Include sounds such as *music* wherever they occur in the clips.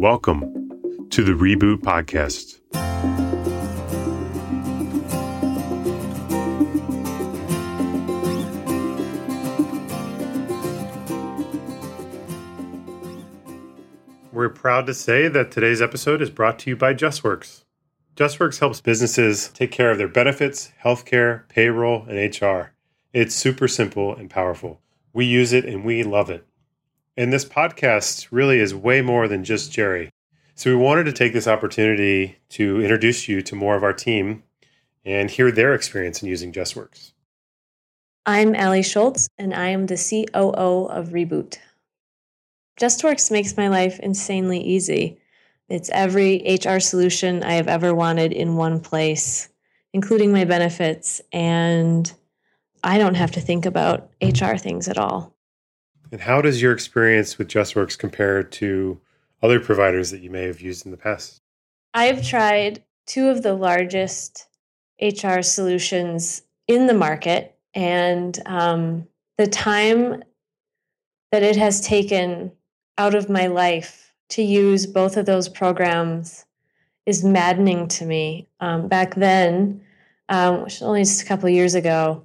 Welcome to the Reboot Podcast. We're proud to say that today's episode is brought to you by JustWorks. JustWorks helps businesses take care of their benefits, healthcare, payroll, and HR. It's super simple and powerful. We use it and we love it. And this podcast really is way more than just Jerry. So we wanted to take this opportunity to introduce you to more of our team and hear their experience in using JustWorks. I'm Allie Schultz, and I am the COO of Reboot. JustWorks makes my life insanely easy. It's every HR solution I have ever wanted in one place, including my benefits, and I don't have to think about HR things at all. And how does your experience with JustWorks compare to other providers that you may have used in the past? I've tried two of the largest HR solutions in the market, and um, the time that it has taken out of my life to use both of those programs is maddening to me. Um, back then, um, which only just a couple years ago,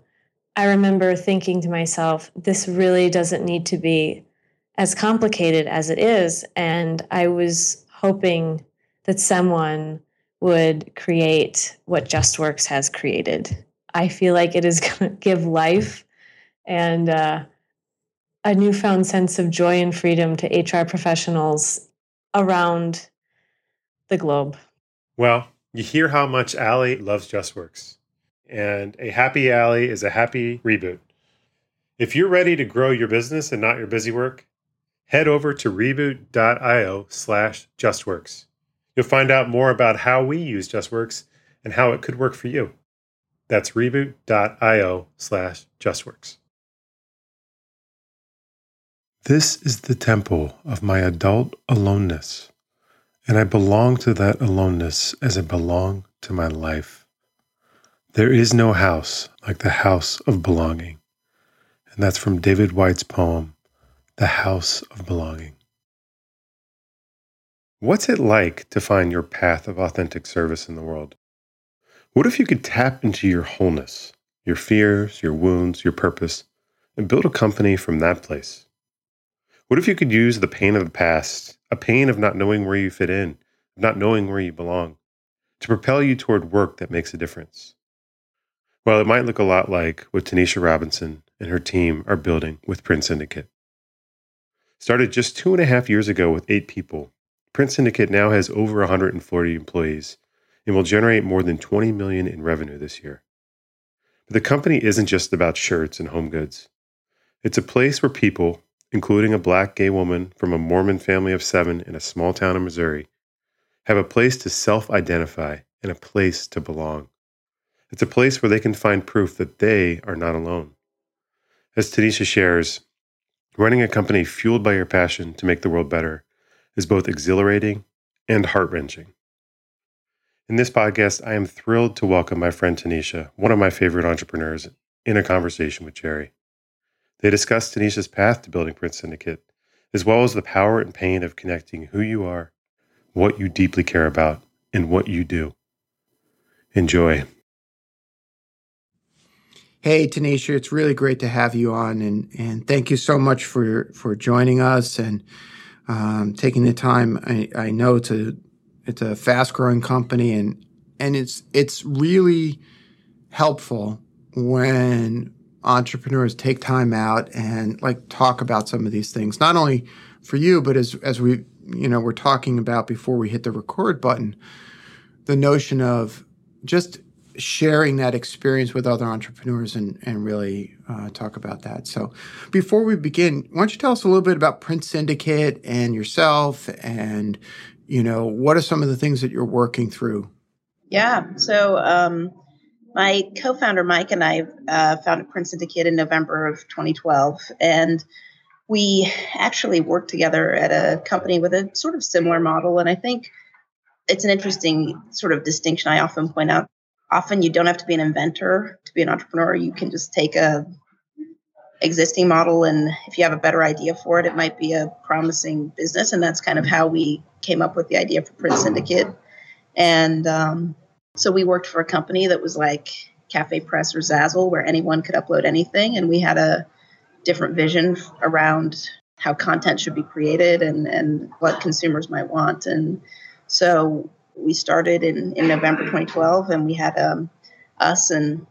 I remember thinking to myself, this really doesn't need to be as complicated as it is. And I was hoping that someone would create what JustWorks has created. I feel like it is *laughs* going to give life and uh, a newfound sense of joy and freedom to HR professionals around the globe. Well, you hear how much Allie loves JustWorks and a happy Allie is a happy reboot. If you're ready to grow your business and not your busy work, head over to reboot.io slash justworks. You'll find out more about how we use JustWorks and how it could work for you. That's reboot.io slash justworks. This is the temple of my adult aloneness, and I belong to that aloneness as I belong to my life. There is no house like the house of belonging. And that's from David Whyte's poem, The House of Belonging. What's it like to find your path of authentic service in the world? What if you could tap into your wholeness, your fears, your wounds, your purpose, and build a company from that place? What if you could use the pain of the past, a pain of not knowing where you fit in, of not knowing where you belong, to propel you toward work that makes a difference? Well, it might look a lot like what Tanisha Robinson and her team are building with Print Syndicate. Started just two and a half years ago with eight people, Print Syndicate now has over 140 employees and will generate more than 20 million in revenue this year. But the company isn't just about shirts and home goods. It's a place where people, including a black gay woman from a Mormon family of seven in a small town in Missouri, have a place to self identify and a place to belong. It's a place where they can find proof that they are not alone. As Tanisha shares, running a company fueled by your passion to make the world better is both exhilarating and heart wrenching. In this podcast, I am thrilled to welcome my friend Tanisha, one of my favorite entrepreneurs, in a conversation with Jerry. They discuss Tanisha's path to building Print Syndicate, as well as the power and pain of connecting who you are, what you deeply care about, and what you do. Enjoy. Hey, Tanisha, it's really great to have you on, and and thank you so much for for joining us and um, taking the time. I, I know it's a it's a fast growing company, and and it's it's really helpful when entrepreneurs take time out and like talk about some of these things, not only for you, but as as we you know we're talking about before we hit the record button, the notion of just sharing that experience with other entrepreneurs and, and really uh, talk about that. So, before we begin, why don't you tell us a little bit about Print Syndicate and yourself, and you know what are some of the things that you're working through? Yeah. So, um, my co-founder Mike and I uh, founded Print Syndicate in November of 2012, and we actually worked together at a company with a sort of similar model. And I think it's an interesting sort of distinction I often point out often you don't have to be an inventor to be an entrepreneur. You can just take a existing model and if you have a better idea for it it might be a promising business and that's kind of how we came up with the idea for print syndicate and um, so we worked for a company that was like CafePress or zazzle where anyone could upload anything and we had a different vision around how content should be created and, and what consumers might want and so we started in, in november 2012 and we had um, us and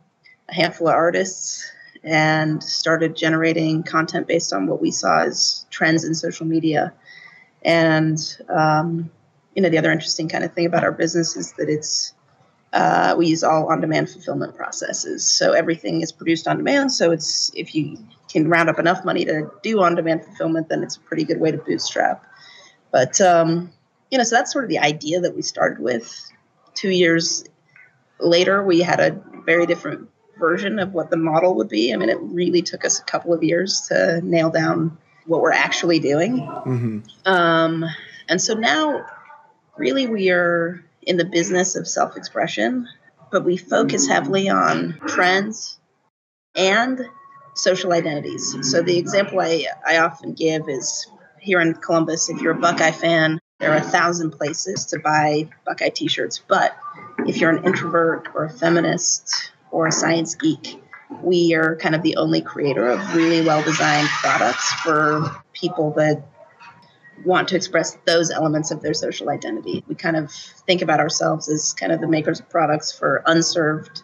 a handful of artists and started generating content based on what we saw as trends in social media. And um, you know, the other interesting kind of thing about our business is that it's uh, we use all on-demand fulfillment processes. So everything is produced on demand. So it's if you can round up enough money to do on-demand fulfillment, then it's a pretty good way to bootstrap. But um, you know, so that's sort of the idea that we started with. Two years later, we had a very different version of what the model would be. I mean, it really took us a couple of years to nail down what we're actually doing. Mm-hmm. Um, and so now, really, we are in the business of self expression, but we focus heavily on trends and social identities. So, the example I, I often give is here in Columbus, if you're a Buckeye fan, there are a thousand places to buy Buckeye t shirts. But if you're an introvert or a feminist or a science geek. We are kind of the only creator of really well designed products for people that want to express those elements of their social identity. We kind of think about ourselves as kind of the makers of products for unserved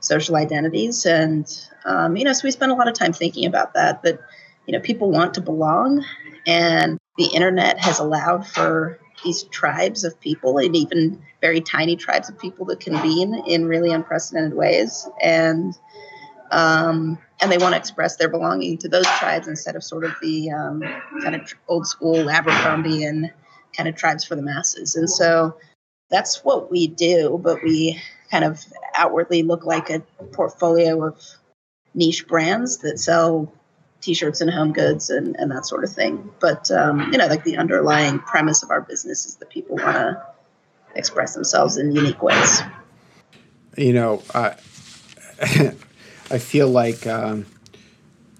social identities. And, um, you know, so we spend a lot of time thinking about that, that, you know, people want to belong. And the internet has allowed for these tribes of people and even very tiny tribes of people that convene in really unprecedented ways. And um, and they want to express their belonging to those tribes instead of sort of the um, kind of old school Abercrombie and kind of tribes for the masses. And so that's what we do but we kind of outwardly look like a portfolio of niche brands that sell t-shirts and home goods and, and that sort of thing. But um, you know, like the underlying premise of our business is that people want to express themselves in unique ways. You know, I *laughs* I feel like um,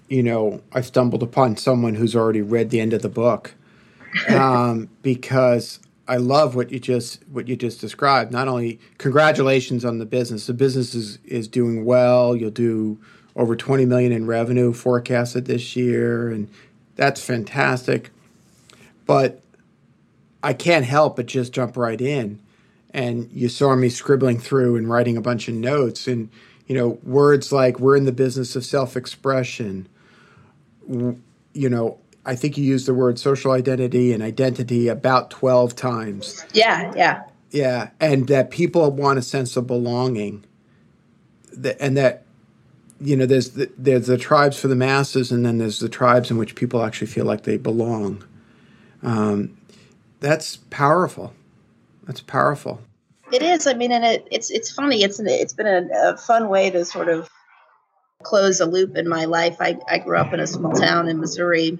you know I stumbled upon someone who's already read the end of the book *laughs* um, because I love what you just what you just described. Not only congratulations on the business, the business is is doing well. You'll do over 20 million in revenue forecasted this year and that's fantastic. But i can't help but just jump right in. And you saw me scribbling through and writing a bunch of notes and you know words like we're in the business of self-expression. You know i think you used the word social identity and identity about 12 times. Yeah yeah. Yeah and that people want a sense of belonging. And that you know, there's the, there's the tribes for the masses, and then there's the tribes in which people actually feel like they belong. Um, that's powerful. That's powerful. It is. I mean, and it, it's it's funny. It's it's been a, a, fun way to sort of close a loop in my life. I, I grew up in a small town in Missouri,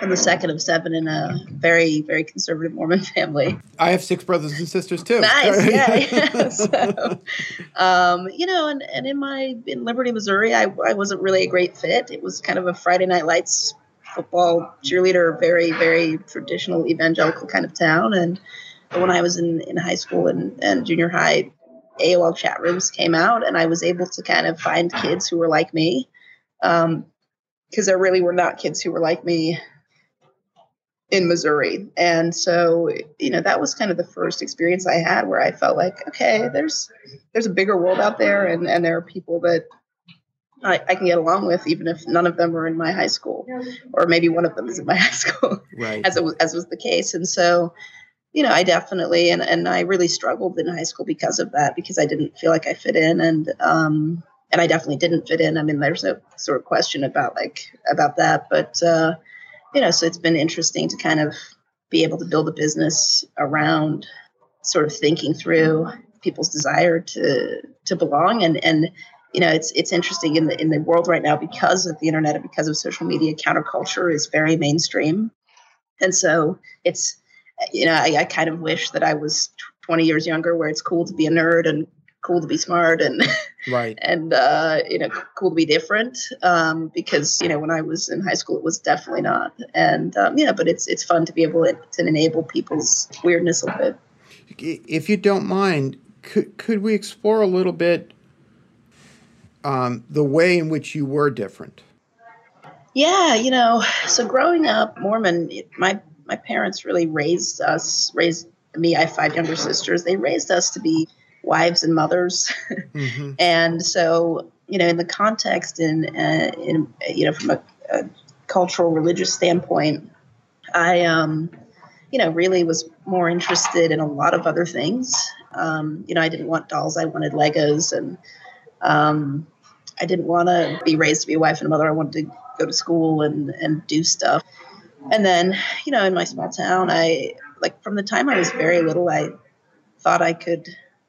I'm the second of seven in a very, very conservative Mormon *laughs* family. I have six brothers and sisters too. Nice, *laughs* yeah. yeah. *laughs* So, um, you know, and, and in my in Liberty, Missouri, I, I wasn't really a great fit. It was kind of a Friday Night Lights football cheerleader, very, very traditional evangelical kind of town. And when I was in, in high school and, and junior high, AOL chat rooms came out, and I was able to kind of find kids who were like me. Um, because there really were not kids who were like me in Missouri. And so, you know, that was kind of the first experience I had where I felt like, okay, there's there's a bigger world out there and, and there are people that I, I can get along with even if none of them are in my high school. Or maybe one of them is in my *laughs* high school. Right. As it was as was the case. And so, you know, I definitely and, and I really struggled in high school because of that, because I didn't feel like I fit in and um and I definitely didn't fit in. I mean, there's no sort of question about like about that, but uh you know, so it's been interesting to kind of be able to build a business around sort of thinking through people's desire to to belong. And and you know it's it's interesting in the in the world right now because of the internet and because of social media counterculture is very mainstream. And so it's you know I, I kind of wish that i was 20 years younger where it's cool to be a nerd and cool to be smart and right *laughs* and uh, you know cool to be different um, because you know when I was in high school it was definitely not and um, yeah but it's it's fun to be able to, to enable people's weirdness a little bit. If you don't mind, could could we explore a little bit um, the way in which you were different? Yeah, you know, so growing up Mormon, my my parents really raised us raised me. I have five younger sisters. They raised us to be wives and mothers. Mm-hmm. *laughs* and so, you know, in the context in, uh, in you know, from a, a, cultural religious standpoint, I, um, you know, really was more interested in a lot of other things. Um, you know, I didn't want dolls. I wanted Legos and, um, I didn't want to be raised to be a wife and a mother. I wanted to go to school and, and do stuff. And then, you know, in my small town, I, like from the time I was very little, I thought I could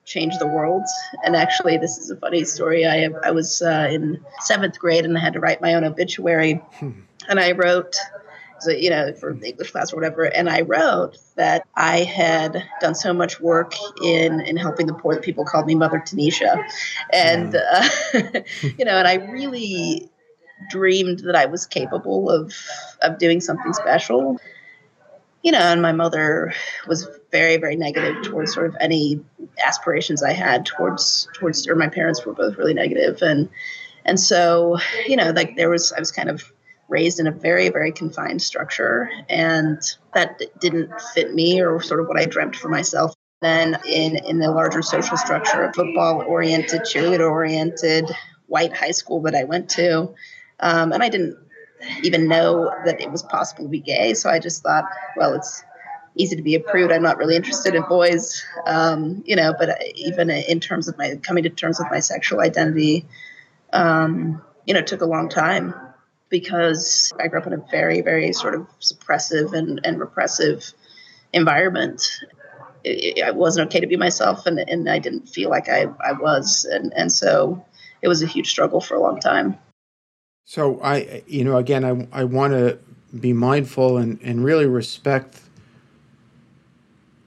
change the world. And actually, this is a funny story. I I was uh, in seventh grade and I had to write my own obituary, hmm. and I wrote. So, you know, for the English class or whatever, and I wrote that I had done so much work in in helping the poor that people called me Mother Tanisha, and uh, *laughs* you know, and I really dreamed that I was capable of of doing something special you know, and my mother was very, very negative towards sort of any aspirations I had towards towards, or my parents were both really negative, and and so you know, like there was, I was kind of raised in a very, very confined structure, and that didn't fit me or sort of what I dreamt for myself. Then in in the larger social structure, football oriented, cheerleader oriented, white high school that I went to, um, and I didn't even know that it was possible to be gay. So I just thought, well, it's easy to be a prude. I'm not really interested in boys, um, you know. But even in terms of my coming to terms with my sexual identity, um, you know, took a long time because I grew up in a very, very sort of suppressive and, and repressive environment. It, it, wasn't okay to be myself, and, and I didn't feel like I, I was, and and so it was a huge struggle for a long time. So I, you know, again, I, I want to be mindful and, and really respect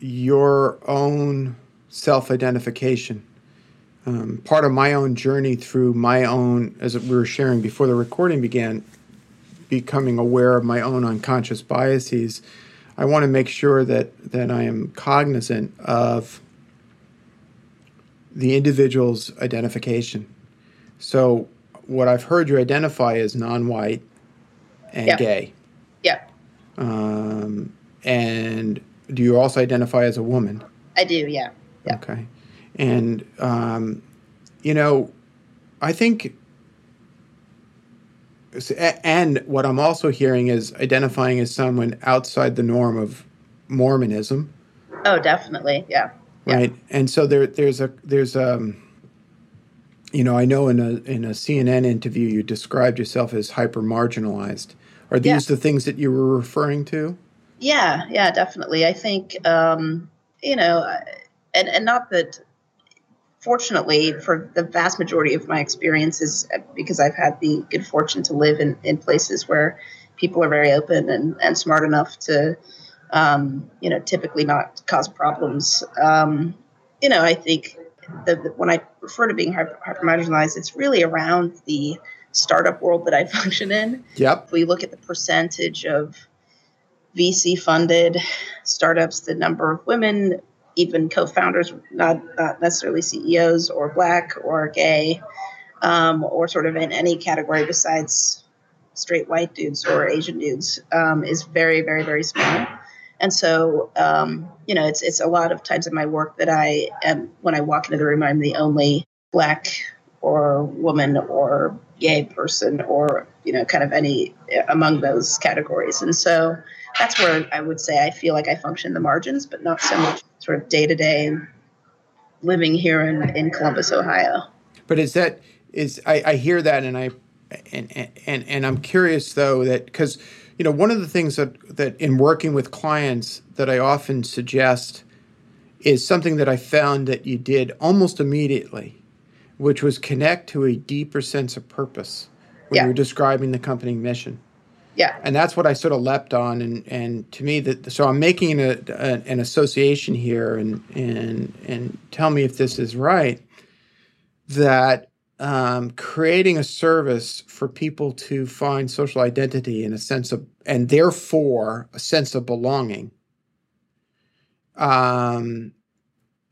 your own self identification. Um, part of my own journey through my own, as we were sharing before the recording began, becoming aware of my own unconscious biases. I want to make sure that that I am cognizant of the individual's identification. So what I've heard you identify as non-white and yeah. gay. Yeah. Um, and do you also identify as a woman? I do. Yeah. Yeah. Okay. And um, you know, I think. And what I'm also hearing is identifying as someone outside the norm of Mormonism. Oh, definitely. Yeah. Right. Yeah. And so there, there's a, there's um, you know, I know in a in a CNN interview you described yourself as hyper marginalized. Are these yeah. the things that you were referring to? Yeah, yeah, definitely. I think um, you know, and and not that. Fortunately, for the vast majority of my experiences, because I've had the good fortune to live in, in places where people are very open and, and smart enough to, um, you know, typically not cause problems. Um, you know, I think the, the, when I refer to being hyper, hyper marginalized, it's really around the startup world that I *laughs* function in. Yep. If we look at the percentage of VC funded startups, the number of women, even co-founders, not, not necessarily CEOs or black or gay, um, or sort of in any category besides straight white dudes or Asian dudes, um, is very, very, very small. And so, um, you know, it's it's a lot of times in my work that I am when I walk into the room, I'm the only black or woman or gay person or you know, kind of any among those categories. And so that's where I would say I feel like I function the margins, but not so much sort of day to day living here in, in Columbus, Ohio. But is that is I, I hear that and I and and and I'm curious though that because you know, one of the things that, that in working with clients that I often suggest is something that I found that you did almost immediately, which was connect to a deeper sense of purpose when yeah. you were describing the company mission. Yeah. And that's what I sort of leapt on. And, and to me, that so I'm making a, a, an association here and, and, and tell me if this is right. that um, creating a service for people to find social identity and a sense of, and therefore a sense of belonging, um,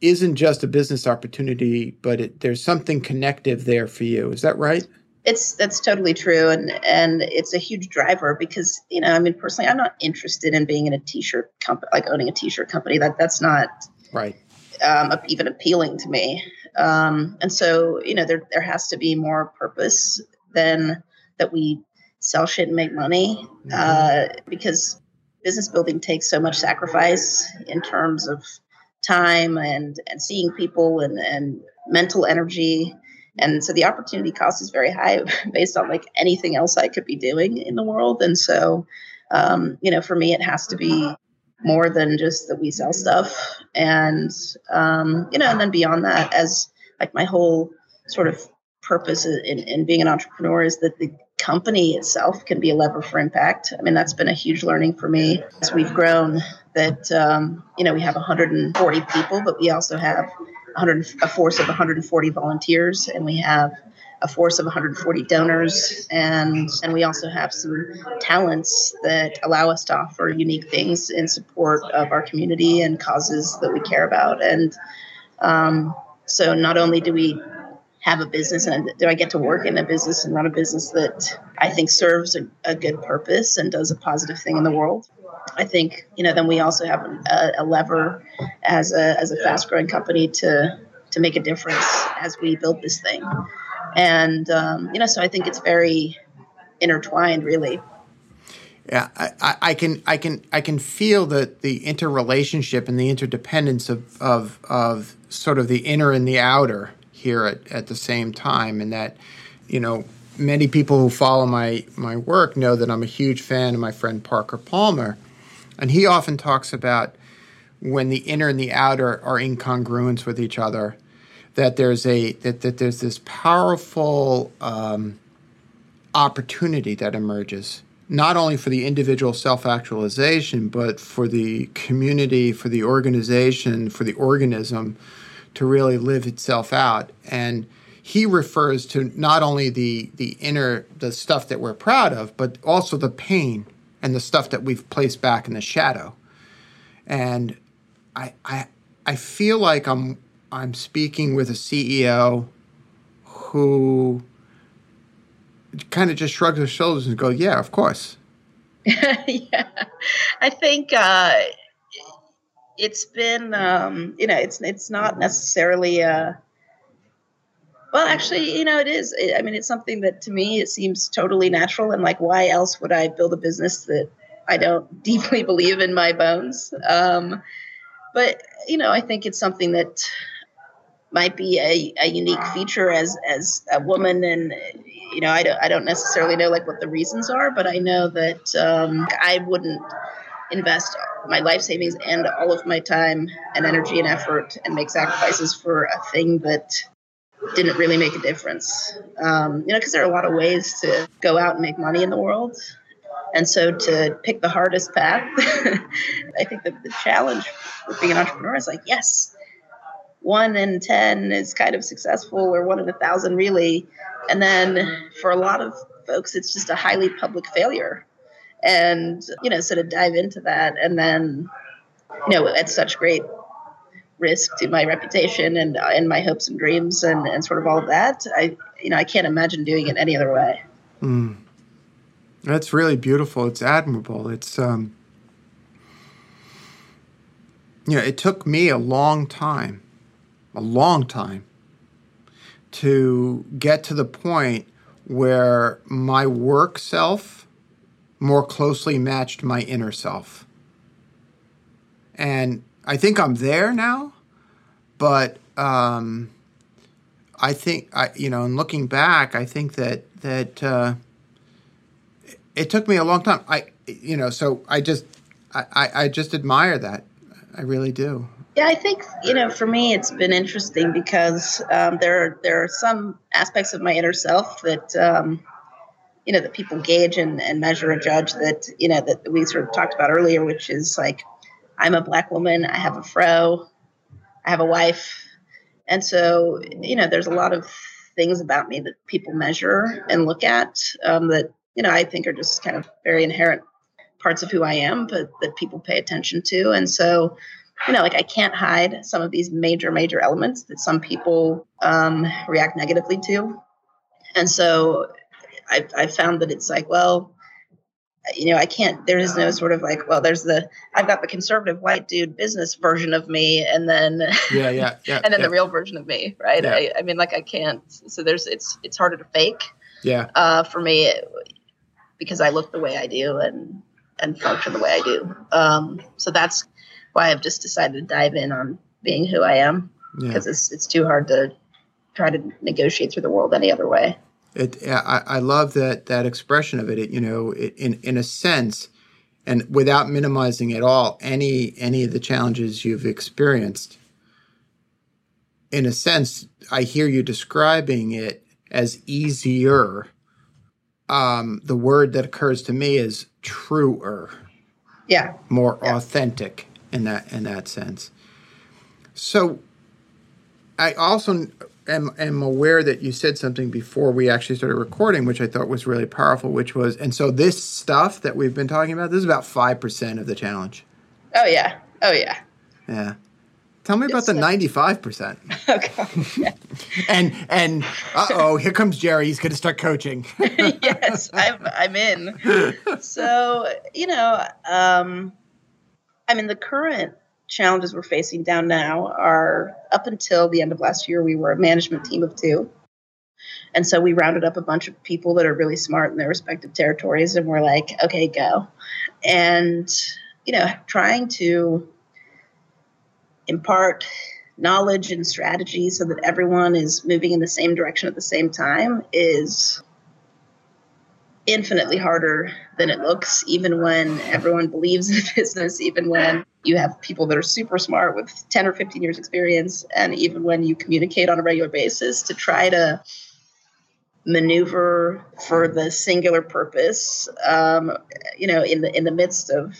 isn't just a business opportunity, but it, there's something connective there for you. Is that right? It's that's totally true, and and it's a huge driver because you know I mean personally I'm not interested in being in a t-shirt company like owning a t-shirt company that that's not right um, even appealing to me. Um, and so, you know, there there has to be more purpose than that we sell shit and make money mm-hmm. uh, because business building takes so much sacrifice in terms of time and and seeing people and and mental energy and so the opportunity cost is very high *laughs* based on like anything else i could be doing in the world. And so um, you know for me it has to be more than just that we sell stuff. And um, you know and then beyond that as like my whole sort of purpose in, in being an entrepreneur is that the company itself can be a lever for impact. I mean that's been a huge learning for me. As we've grown that um, you know we have 140 people but we also have 100, a force of 140 volunteers and we have a force of 140 donors, and and we also have some talents that allow us to offer unique things in support of our community and causes that we care about. And um, so, not only do we have a business and do I get to work in a business and run a business that I think serves a, a good purpose and does a positive thing in the world. I think you know then we also have a, a lever as a as a fast growing company to to make a difference as we build this thing and um, you know, so I think it's very intertwined, really. Yeah, I, I, can I can I can feel that the interrelationship and the interdependence of, of of sort of the inner and the outer here at, at the same time, and that you know many people who follow my my work know that I'm a huge fan of my friend Parker Palmer, and he often talks about when the inner and the outer are in congruence with each other, that there's a that, that there's this powerful um, opportunity that emerges not only for the individual self-actualization but for the community for the organization for the organism to really live itself out. And he refers to not only the the inner the stuff that we're proud of but also the pain and the stuff that we've placed back in the shadow. And i i i feel like i'm I'm speaking with a CEO who kind of just shrugs his shoulders and goes, "Yeah, of course." *laughs* yeah, I think uh, it's been, um, you know, it's it's not necessarily. Uh, well, actually, you know, it is. I mean, it's something that to me it seems totally natural, and like, why else would I build a business that I don't *laughs* deeply believe in my bones? Um, but you know, I think it's something that might be a, a unique feature as as a woman and you know I don't, I don't necessarily know like what the reasons are but i know that um, i wouldn't invest my life savings and all of my time and energy and effort and make sacrifices for a thing that didn't really make a difference um, you know because there are a lot of ways to go out and make money in the world and so to pick the hardest path *laughs* i think that the challenge with being an entrepreneur is like yes one in 10 is kind of successful or one in a thousand really. And then for a lot of folks, it's just a highly public failure. And, you know, sort of dive into that and then, you know, at such great risk to my reputation and, and my hopes and dreams and, and sort of all of that, I, you know, I can't imagine doing it any other way. Mm. That's really beautiful. It's admirable. It's, um, you know, it took me a long time a long time to get to the point where my work self more closely matched my inner self. And I think I'm there now, but um, I think I, you know, in looking back, I think that that uh, it took me a long time. I, you know, so I just I, I just admire that. I really do. Yeah, I think you know, for me, it's been interesting because um, there are, there are some aspects of my inner self that um, you know that people gauge and, and measure and judge that you know that we sort of talked about earlier, which is like I'm a black woman, I have a fro, I have a wife, and so you know, there's a lot of things about me that people measure and look at um, that you know I think are just kind of very inherent parts of who I am, but that people pay attention to. And so, you know, like I can't hide some of these major, major elements that some people um, react negatively to. And so I, I found that it's like, well, you know, I can't, there is no sort of like, well, there's the, I've got the conservative white dude business version of me and then, *laughs* yeah, yeah, yeah. and then yeah. the real version of me. Right. Yeah. I, I mean, like I can't, so there's, it's, it's harder to fake Yeah. uh, for me because I look the way I do and, and function the way I do. Um, so that's why I've just decided to dive in on being who I am Yeah. because it's, it's too hard to try to negotiate through the world any other way. It, I, I love that that expression of it. it you know, it, in in a sense, and without minimizing at all any any of the challenges you've experienced. In a sense, I hear you describing it as easier. Um, the word that occurs to me is truer, Yeah. more Yeah. authentic in that in that sense. So, I also am, am aware that you said something before we actually started recording, which I thought was really powerful, which was, and so this stuff that we've been talking about, this is about 5% of the challenge. Oh yeah. Oh yeah. Yeah. Tell me about the 95%. *laughs* Okay. Yeah. *laughs* And, and uh oh, here comes Jerry. He's going to start coaching. *laughs* yes, I'm I'm in. So you know, um, I mean, the current challenges we're facing down now are up until the end of last year, we were a management team of two. And so we rounded up a bunch of people that are really smart in their respective territories, and we're like, okay, go. And, you know, trying to impart knowledge and strategy so that everyone is moving in the same direction at the same time is infinitely harder than it looks, even when everyone believes in *laughs* business, even when you have people that are super smart with 10 or 15 years experience, and even when you communicate on a regular basis to try to maneuver for the singular purpose, um, you know, in the in the midst of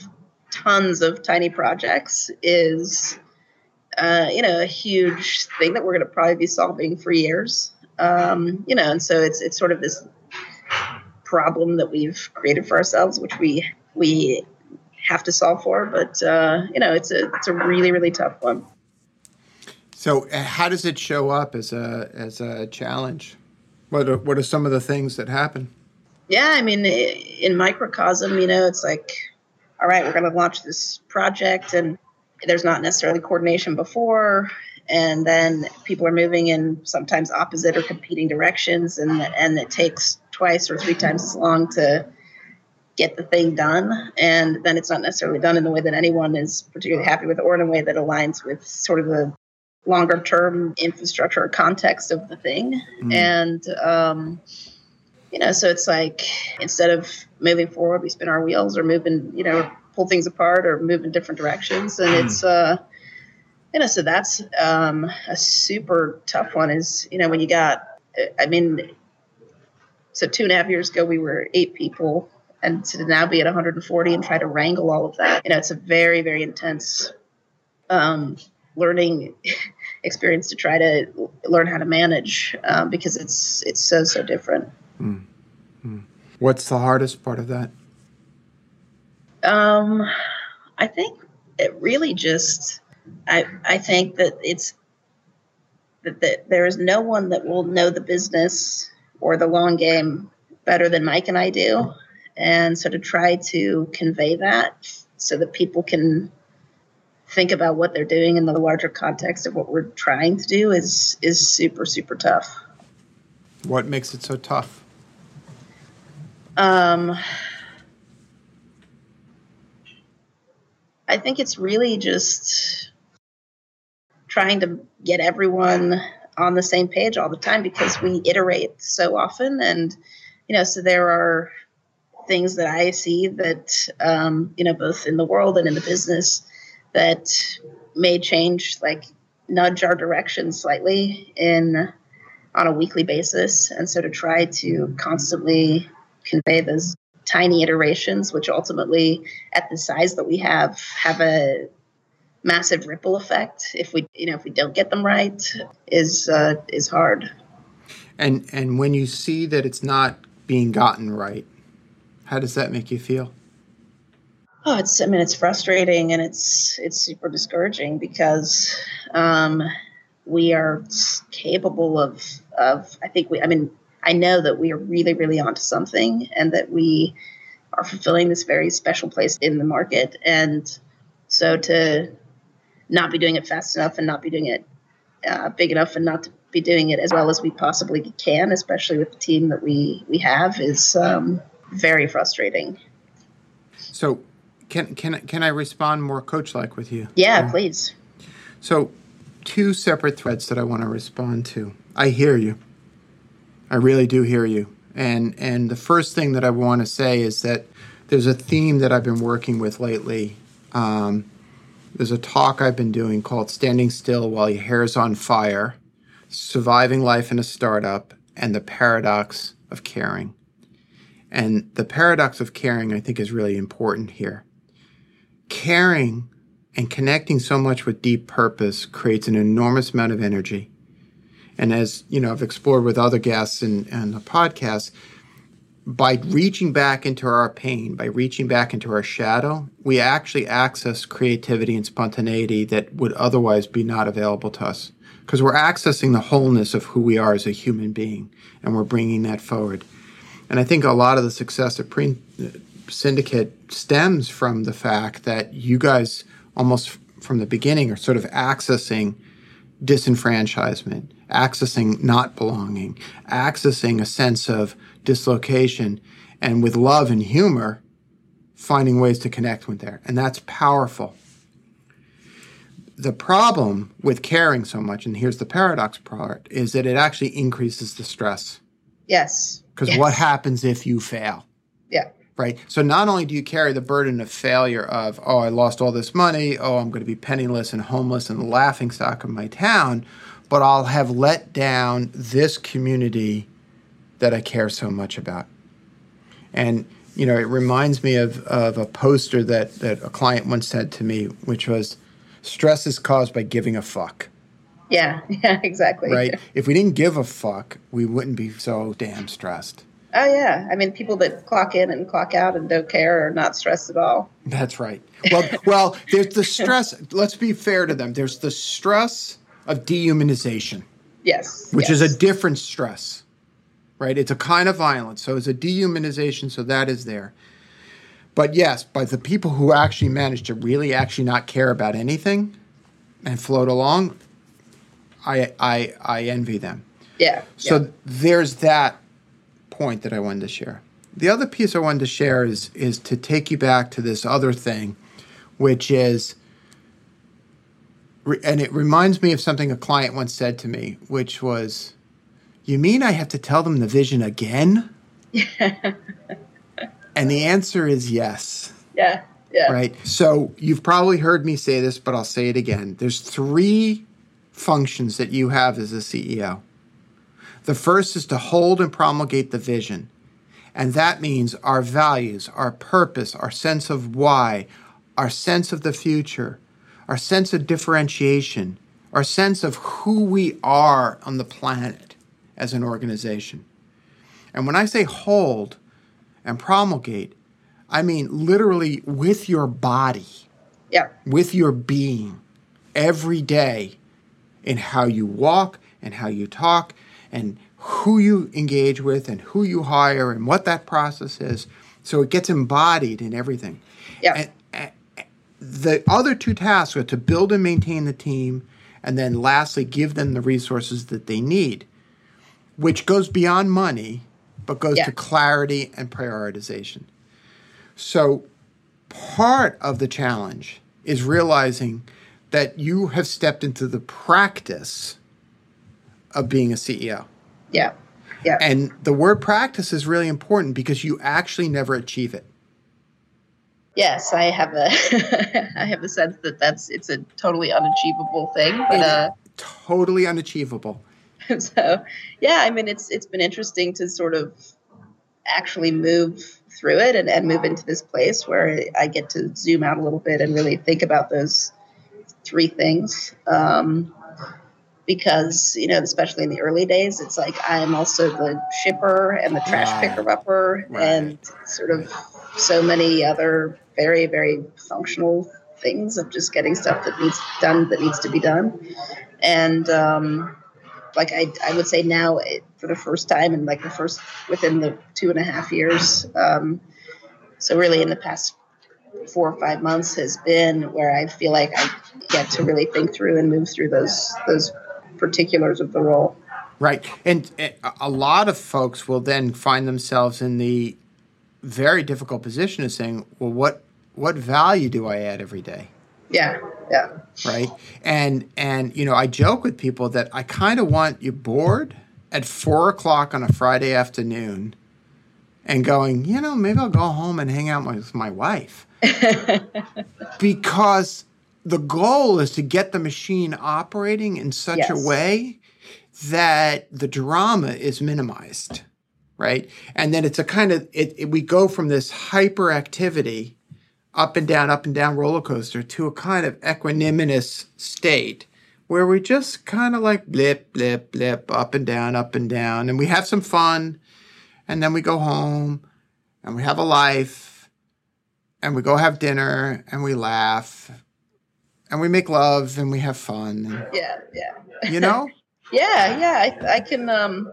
tons of tiny projects is, uh, you know, a huge thing that we're going to probably be solving for years. Um, you know, and so it's it's sort of this problem that we've created for ourselves, which we we have to solve for. But uh, you know, it's a it's a really really tough one. So, uh, how does it show up as a as a challenge? What are, what are some of the things that happen? Yeah, I mean, in microcosm, you know, it's like, all right, we're going to launch this project, and there's not necessarily coordination before, and then people are moving in sometimes opposite or competing directions, and and it takes twice or three times as long to get the thing done, and then it's not necessarily done in the way that anyone is particularly happy with, or in a way that aligns with sort of the longer term infrastructure or context of the thing, Mm. and um, you know, so it's like instead of moving forward, we spin our wheels or moving, you know, pull things apart or move in different directions. And it's, uh, you know, so that's um, a super tough one is, you know, when you got, I mean, so two and a half years ago, we were eight people. And to now be at 140 and try to wrangle all of that, you know, it's a very, very intense um, learning *laughs* experience to try to learn how to manage um, because it's it's so so different. What's the hardest part of that? Um, I think it really just, I I think that it's that, that there is no one that will know the business or the long game better than Mike and I do, and so to try to convey that so that people can think about what they're doing in the larger context of what we're trying to do is is super super tough. What makes it so tough? Um, I think it's really just trying to get everyone on the same page all the time because we iterate so often, and you know, so there are things that I see that um, you know, both in the world and in the business, that may change, like nudge our direction slightly in on a weekly basis, and so to try to constantly convey those tiny iterations, which ultimately, at the size that we have, have a massive ripple effect. If we, you know, if we don't get them right, is uh, is hard. And and when you see that it's not being gotten right, how does that make you feel? Oh, it's I mean it's frustrating and it's it's super discouraging because um, we are capable of of I think we I mean I know that we are really really onto something and that we are fulfilling this very special place in the market and so to not be doing it fast enough and not be doing it uh, big enough and not to be doing it as well as we possibly can, especially with the team that we we have, is um, very frustrating. So, can can can I respond more coach like with you? Yeah, um, please. So, two separate threads that I want to respond to. I hear you. I really do hear you. And and the first thing that I want to say is that there's a theme that I've been working with lately. Um, there's a talk I've been doing called "Standing Still While Your Hair's on Fire." surviving life in a startup and the paradox of caring. And the paradox of caring, I think, is really important here. Caring and connecting so much with deep purpose creates an enormous amount of energy. And as you know, I've explored with other guests and, and the podcast, by reaching back into our pain, by reaching back into our shadow, we actually access creativity and spontaneity that would otherwise be not available to us because we're accessing the wholeness of who we are as a human being and we're bringing that forward. And I think a lot of the success of Print Syndicate stems from the fact that you guys almost from the beginning are sort of accessing disenfranchisement, accessing not belonging, accessing a sense of dislocation, and with love and humor, finding ways to connect with there. And that's powerful the problem with caring so much, and here's the paradox part, is that it actually increases the stress. Yes. Because yes. what happens if you fail? Yeah. Right. So not only do you carry the burden of failure of, oh, I lost all this money, oh, I'm going to be penniless and homeless and the laughing stock of my town, but I'll have let down this community that I care so much about. And you know, it reminds me of, of a poster that, that a client once said to me, which was, stress is caused by giving a fuck. Yeah, *laughs* yeah, exactly. Right? If we didn't give a fuck, we wouldn't be so damn stressed. Oh yeah, I mean, people that clock in and clock out and don't care are not stressed at all. That's right. Well, *laughs* well, there's the stress. let's be fair to them. There's the stress of dehumanization. Yes. Which yes. is a different stress, right? It's a kind of violence. So it's a dehumanization. So that is there. But yes, by the people who actually manage to really actually not care about anything and float along, I I I envy them. Yeah. So yeah. there's that point that I wanted to share. The other piece I wanted to share is is to take you back to this other thing, which is and it reminds me of something a client once said to me, which was, "You mean I have to tell them the vision again?" *laughs* And the answer is yes. Yeah. Yeah. Right. So you've probably heard me say this, but I'll say it again. There's three functions that you have as a CEO. The first is to hold and promulgate the vision. And that means our values, our purpose, our sense of why, our sense of the future, our sense of differentiation, our sense of who we are on the planet as an organization. And when I say hold, and promulgate, I mean literally with your body, yeah, with your being, every day, in how you walk and how you talk and who you engage with and who you hire and what that process is. So it gets embodied in everything. Yeah. And, and the other two tasks are to build and maintain the team, and then lastly, give them the resources that they need, which goes beyond money but goes yeah. to clarity and prioritization. So, part of the challenge is realizing that you have stepped into the practice of being a CEO. Yeah. Yeah. And the word practice is really important because you actually never achieve it. Yes, I have a *laughs* I have a sense that that's it's a totally unachievable thing, but uh, totally unachievable. *laughs* so yeah, I mean it's it's been interesting to sort of actually move through it and, and move into this place where I get to zoom out a little bit and really think about those three things. Um, because you know especially in the early days it's like i'm also the shipper and the trash Right. picker upper Right. and sort of so many other very very functional things of just getting stuff that needs done that needs to be done and um like I, I would say now it, for the first time in like the first within the two and a half years um so really in the past four or five months has been where I feel like I get to really think through and move through those those particulars of the role. Right. And uh, a lot of folks will then find themselves in the very difficult position of saying, well, what, what value do I add every day? Yeah, yeah, Right. And, and, you know, I joke with people that I kind of want you bored at four o'clock on a Friday afternoon and going, you know, maybe I'll go home and hang out with my wife. *laughs* because the goal is to get the machine operating in such a way that the drama is minimized right and then it's a kind of it, it- we go from this hyperactivity up and down up and down roller coaster to a kind of equanimous state where we just kind of like blip blip blip up and down up and down and we have some fun and then we go home and we have a life and we go have dinner and we laugh and we make love and we have fun yeah, yeah, you know *laughs* yeah, yeah. I, I can um,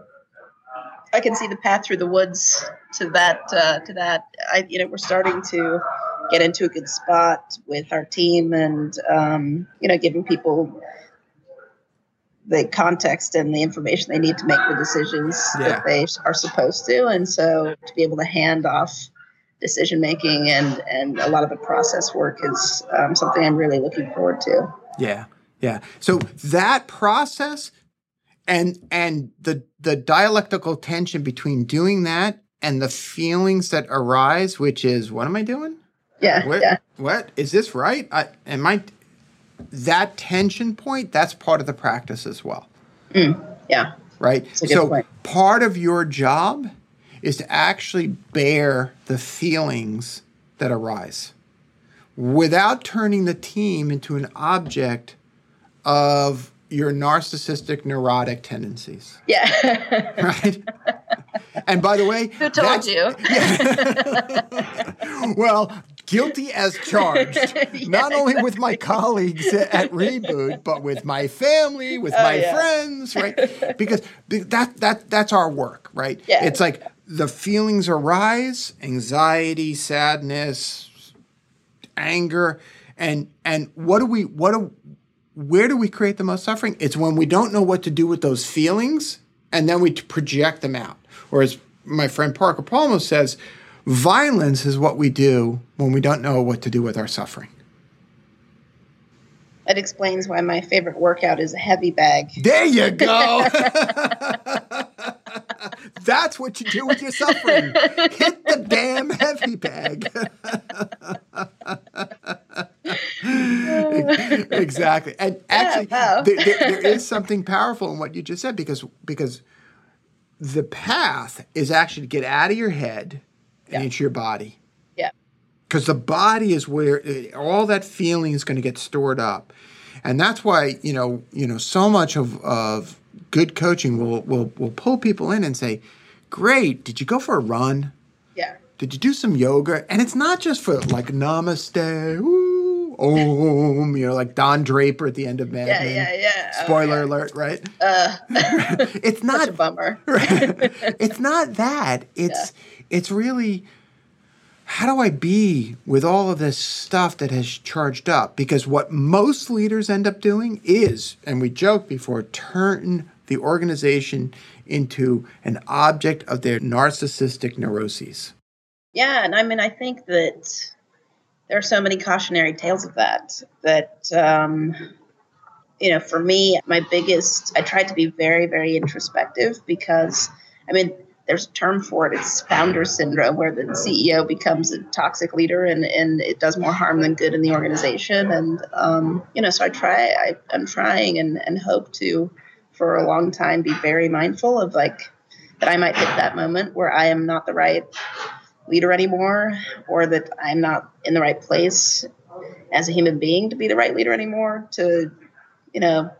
I can see the path through the woods to that uh, to that. I you know we're starting to get into a good spot with our team and um, you know giving people the context and the information they need to make the decisions Yeah. that they are supposed to and so to be able to hand off decision making and and a lot of the process work is um, something i'm really looking forward to Yeah, yeah. So that process and and the the dialectical tension between doing that and the feelings that arise, which is what am I doing? Yeah What? yeah. What? Is this right? I, am I that tension point? That's part of the practice as well, mm, yeah. Right? So point. part of your job is to actually bear the feelings that arise without turning the team into an object of your narcissistic neurotic tendencies. Yeah. *laughs* Right? And by the way who told you? *laughs* *laughs* Well guilty as charged *laughs* not only with my colleagues at reboot but with my family with oh, my yeah. friends right? *laughs* Because that that that's our work right? Yeah. it's like the feelings arise anxiety sadness anger and and what do we what do where do we create the most suffering? It's when we don't know what to do with those feelings and then we project them out. Or as my friend Parker Palmer says violence is what we do when we don't know what to do with our suffering. That explains why my favorite workout is a heavy bag. There you go. *laughs* That's what you do with your suffering. Hit the damn heavy bag. *laughs* Exactly. And actually wow. there, there, there is something powerful in what you just said because because the path is actually to get out of your head Yeah. into your body yeah because the body is where uh, all that feeling is going to get stored up and that's why you know you know so much of of good coaching will will will pull people in and say great did you go for a run yeah did you do some yoga? And it's not just for like namaste, ooh, om, you know, like Don Draper at the end of Mad yeah Men. yeah yeah Oh, Spoiler yeah. alert, right? uh, *laughs* it's *laughs* such a not bummer *laughs* it's not that. It's it's really how do I be with all of this stuff that has charged up? Because what most leaders end up doing is, and we joked before, turn the organization into an object of their narcissistic neuroses. Yeah, and I mean, I think that there are so many cautionary tales of that. That um, you know, for me, my biggest, I tried to be very, very introspective because, I mean, there's a term for it. It's founder syndrome, where the CEO becomes a toxic leader and and it does more harm than good in the organization. And um, you know, so I try, I, I'm trying and and hope to, for a long time, be very mindful of like that I might hit that moment where I am not the right leader anymore or that I'm not in the right place as a human being to be the right leader anymore to you know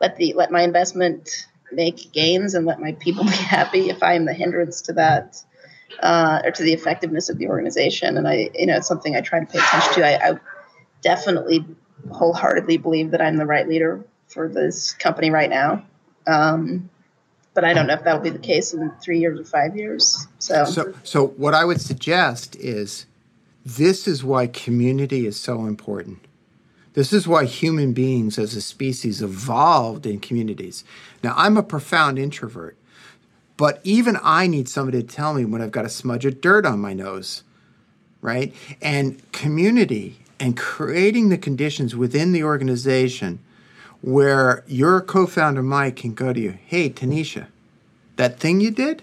let the let my investment make gains and let my people *laughs* be happy if I'm the hindrance to that uh, or to the effectiveness of the organization. And I, you know, it's something I try to pay attention to. I, I definitely wholeheartedly believe that I'm the right leader for this company right now. Um, but I don't know if that'll be the case in three years or five years. So, so, so what I would suggest is this is why community is so important. This is why human beings as a species evolved in communities. Now, I'm a profound introvert, but even I need somebody to tell me when I've got a smudge of dirt on my nose, right? And community and creating the conditions within the organization where your co founder, Mike, can go to you, hey, Tanisha, that thing you did,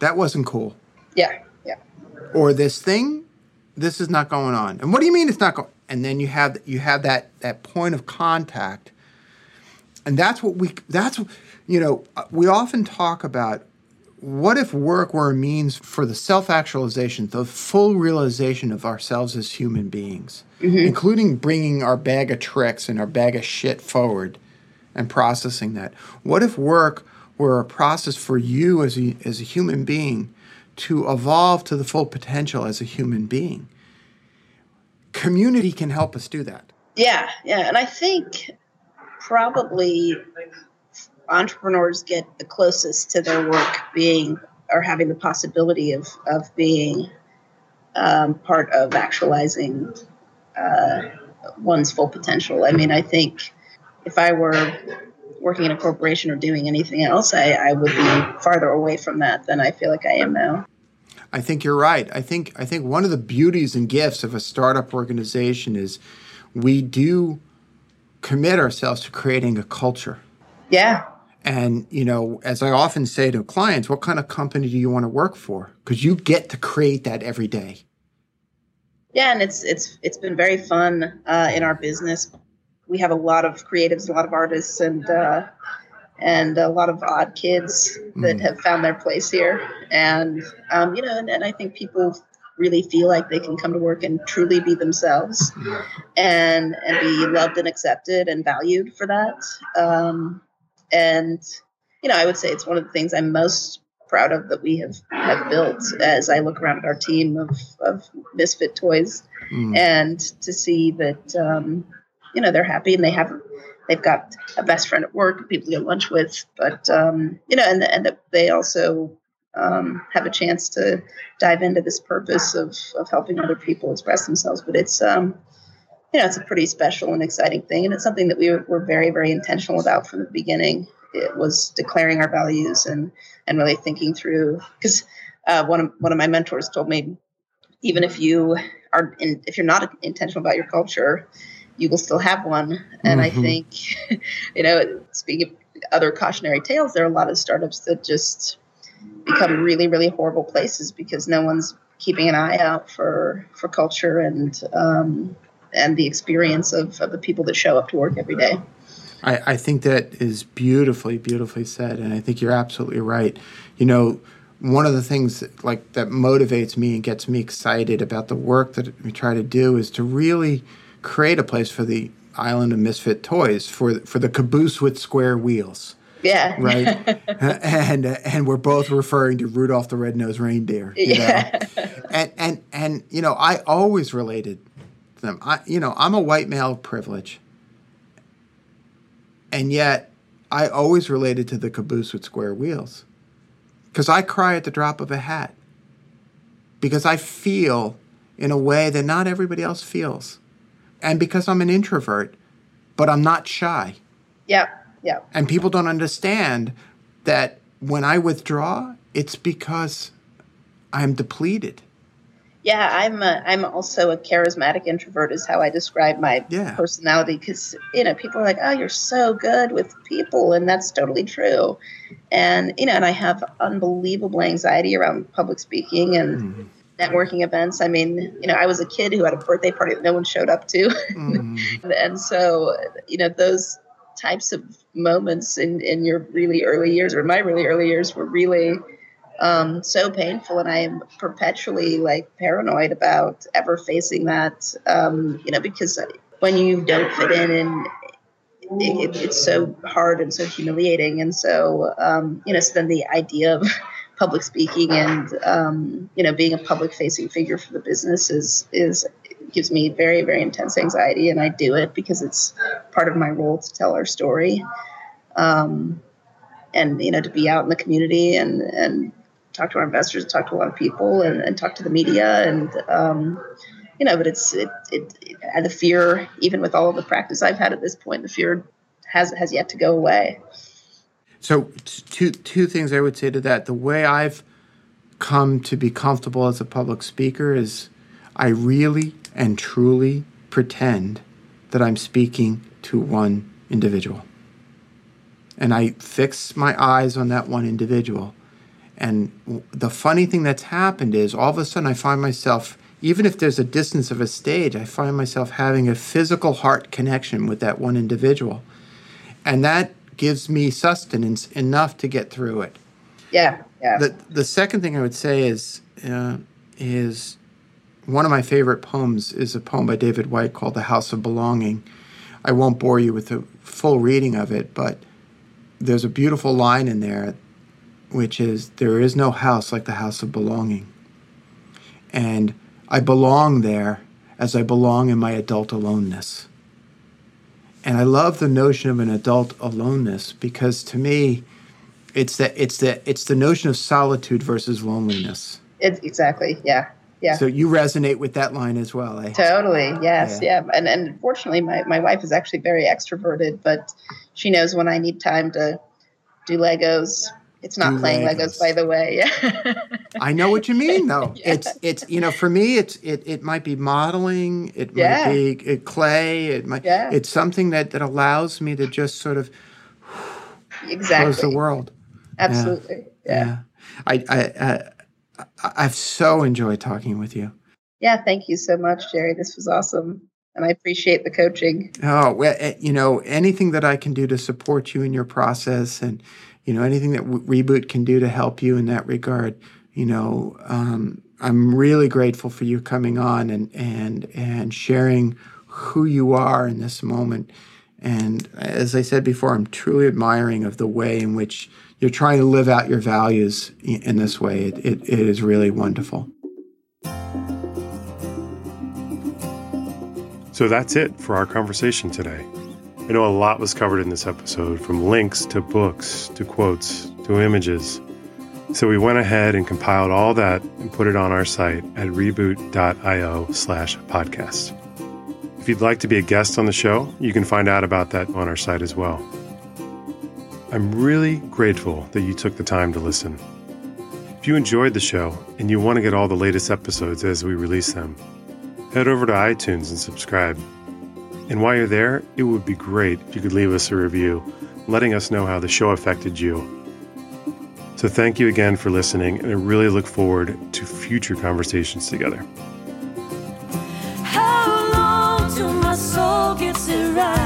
that wasn't cool. Yeah, yeah. Or this thing, this is not going on. And what do you mean it's not going? And then you have you have that that point of contact, and that's what we that's you know we often talk about. What if work were a means for the self actualization, the full realization of ourselves as human beings, mm-hmm. including bringing our bag of tricks and our bag of shit forward and processing that? What if work were a process for you as a, as a human being to evolve to the full potential as a human being? Community can help us do that. Yeah, yeah. And I think probably entrepreneurs get the closest to their work being or having the possibility of, of being um, part of actualizing uh, one's full potential. I mean, I think if I were working in a corporation or doing anything else, I, I would be farther away from that than I feel like I am now. I think you're right. I think I think one of the beauties and gifts of a startup organization is we do commit ourselves to creating a culture. Yeah. And you know, as I often say to clients, what kind of company do you want to work for? Because you get to create that every day. Yeah, and it's it's it's been very fun uh, in our business. We have a lot of creatives, a lot of artists, and uh, and a lot of odd kids that mm. have found their place here. And, um, you know, and, and, I think people really feel like they can come to work and truly be themselves and, and be loved and accepted and valued for that. Um, and, you know, I would say it's one of the things I'm most proud of that we have, have built as I look around at our team of, of Misfit Toys mm. and to see that, um, you know, they're happy and they have they've got a best friend at work, people to lunch with, but um, you know, and and they also um, have a chance to dive into this purpose of of helping other people express themselves. But it's um, you know, it's a pretty special and exciting thing, and it's something that we were, were very very intentional about from the beginning. It was declaring our values and and really thinking through because uh, one of one of my mentors told me even if you are in, if you're not intentional about your culture you will still have one. And mm-hmm. I think, *laughs* you know, speaking of other cautionary tales, there are a lot of startups that just become really, really horrible places because no one's keeping an eye out for for culture and um, and the experience of, of the people that show up to work every day. I, I think that is beautifully, beautifully said, and I think you're absolutely right. You know, one of the things that, like that motivates me and gets me excited about the work that we try to do is to really create a place for the island of misfit toys for for the caboose with square wheels. Yeah. Right. *laughs* and and we're both referring to Rudolph the Red-Nosed Reindeer. You yeah. Know? and and and you know, I always related to them. I you know, I'm a white male of privilege. And yet I always related to the caboose with square wheels. Cuz I cry at the drop of a hat. Because I feel in a way that not everybody else feels and because I'm an introvert, but I'm not shy. Yeah, yeah. And people don't understand that when I withdraw, it's because I'm depleted. Yeah, I'm a, I'm also a charismatic introvert is how I describe my yeah. personality because you know people are like, "Oh, you're so good with people," and that's totally true. And you know, and I have unbelievable anxiety around public speaking and mm networking events. I mean, you know, I was a kid who had a birthday party that no one showed up to. Mm. *laughs* and so, you know, those types of moments in, in your really early years or my really early years were really um, so painful. And I am perpetually like paranoid about ever facing that, um, you know, because when you don't fit in and it, it's so hard and so humiliating. And so, um, you know, so then the idea of public speaking and, um, you know, being a public facing figure for the business is, is, gives me very, very intense anxiety. And I do it because it's part of my role to tell our story. Um, and, you know, to be out in the community and, and talk to our investors, talk to a lot of people and, and talk to the media and, um, you know, but it's it, it, it the fear, even with all of the practice I've had at this point, the fear has has yet to go away. So two two things I would say to that. The way I've come to be comfortable as a public speaker is I really and truly pretend that I'm speaking to one individual. And I fix my eyes on that one individual. And the funny thing that's happened is all of a sudden I find myself even if there's a distance of a stage, I find myself having a physical heart connection with that one individual. And that gives me sustenance enough to get through it. Yeah, yeah. The, the second thing I would say is, uh, is one of my favorite poems is a poem by David Whyte called The House of Belonging. I won't bore you with the full reading of it, but there's a beautiful line in there which is, There is no house like the house of belonging. And I belong there as I belong in my adult aloneness. And I love the notion of an adult aloneness because to me, it's the it's the it's the notion of solitude versus loneliness. It's exactly, yeah. Yeah. So you resonate with that line as well, eh? Totally. Yes. Yeah. yeah. And and fortunately my, my wife is actually very extroverted, but she knows when I need time to do Legos, it's not Do playing Legos. Legos. by the way. Yeah. *laughs* I know what you mean, though. *laughs* yeah. It's it's you know for me it's it it might be modeling, it yeah. might be it, clay, it might yeah. it's something that that allows me to just sort of exactly *sighs* close the world. Absolutely, yeah. I, I I I've so enjoyed talking with you. Yeah, thank you so much, Jerry. This was awesome and I appreciate the coaching. Oh, well, eh, you know, anything that I can do to support you in your process and you know anything that reboot can do to help you in that regard you know um, i'm really grateful for you coming on and and and sharing who you are in this moment. And as i said before i'm truly admiring of the way in which you're trying to live out your values in this way. It, it, it is really wonderful. So that's it for our conversation today I know a lot was covered in this episode, from links to books to quotes to images. So we went ahead and compiled all that and put it on our site at reboot.io slash podcast. If you'd like to be a guest on the show, you can find out about that on our site as well. I'm really grateful that you took the time to listen. If you enjoyed the show and you want to get all the latest episodes as we release them, head over to iTunes and subscribe. And while you're there, it would be great if you could leave us a review, letting us know how the show affected you. So thank you again for listening, and I really look forward to future conversations together. How long till my soul gets it right?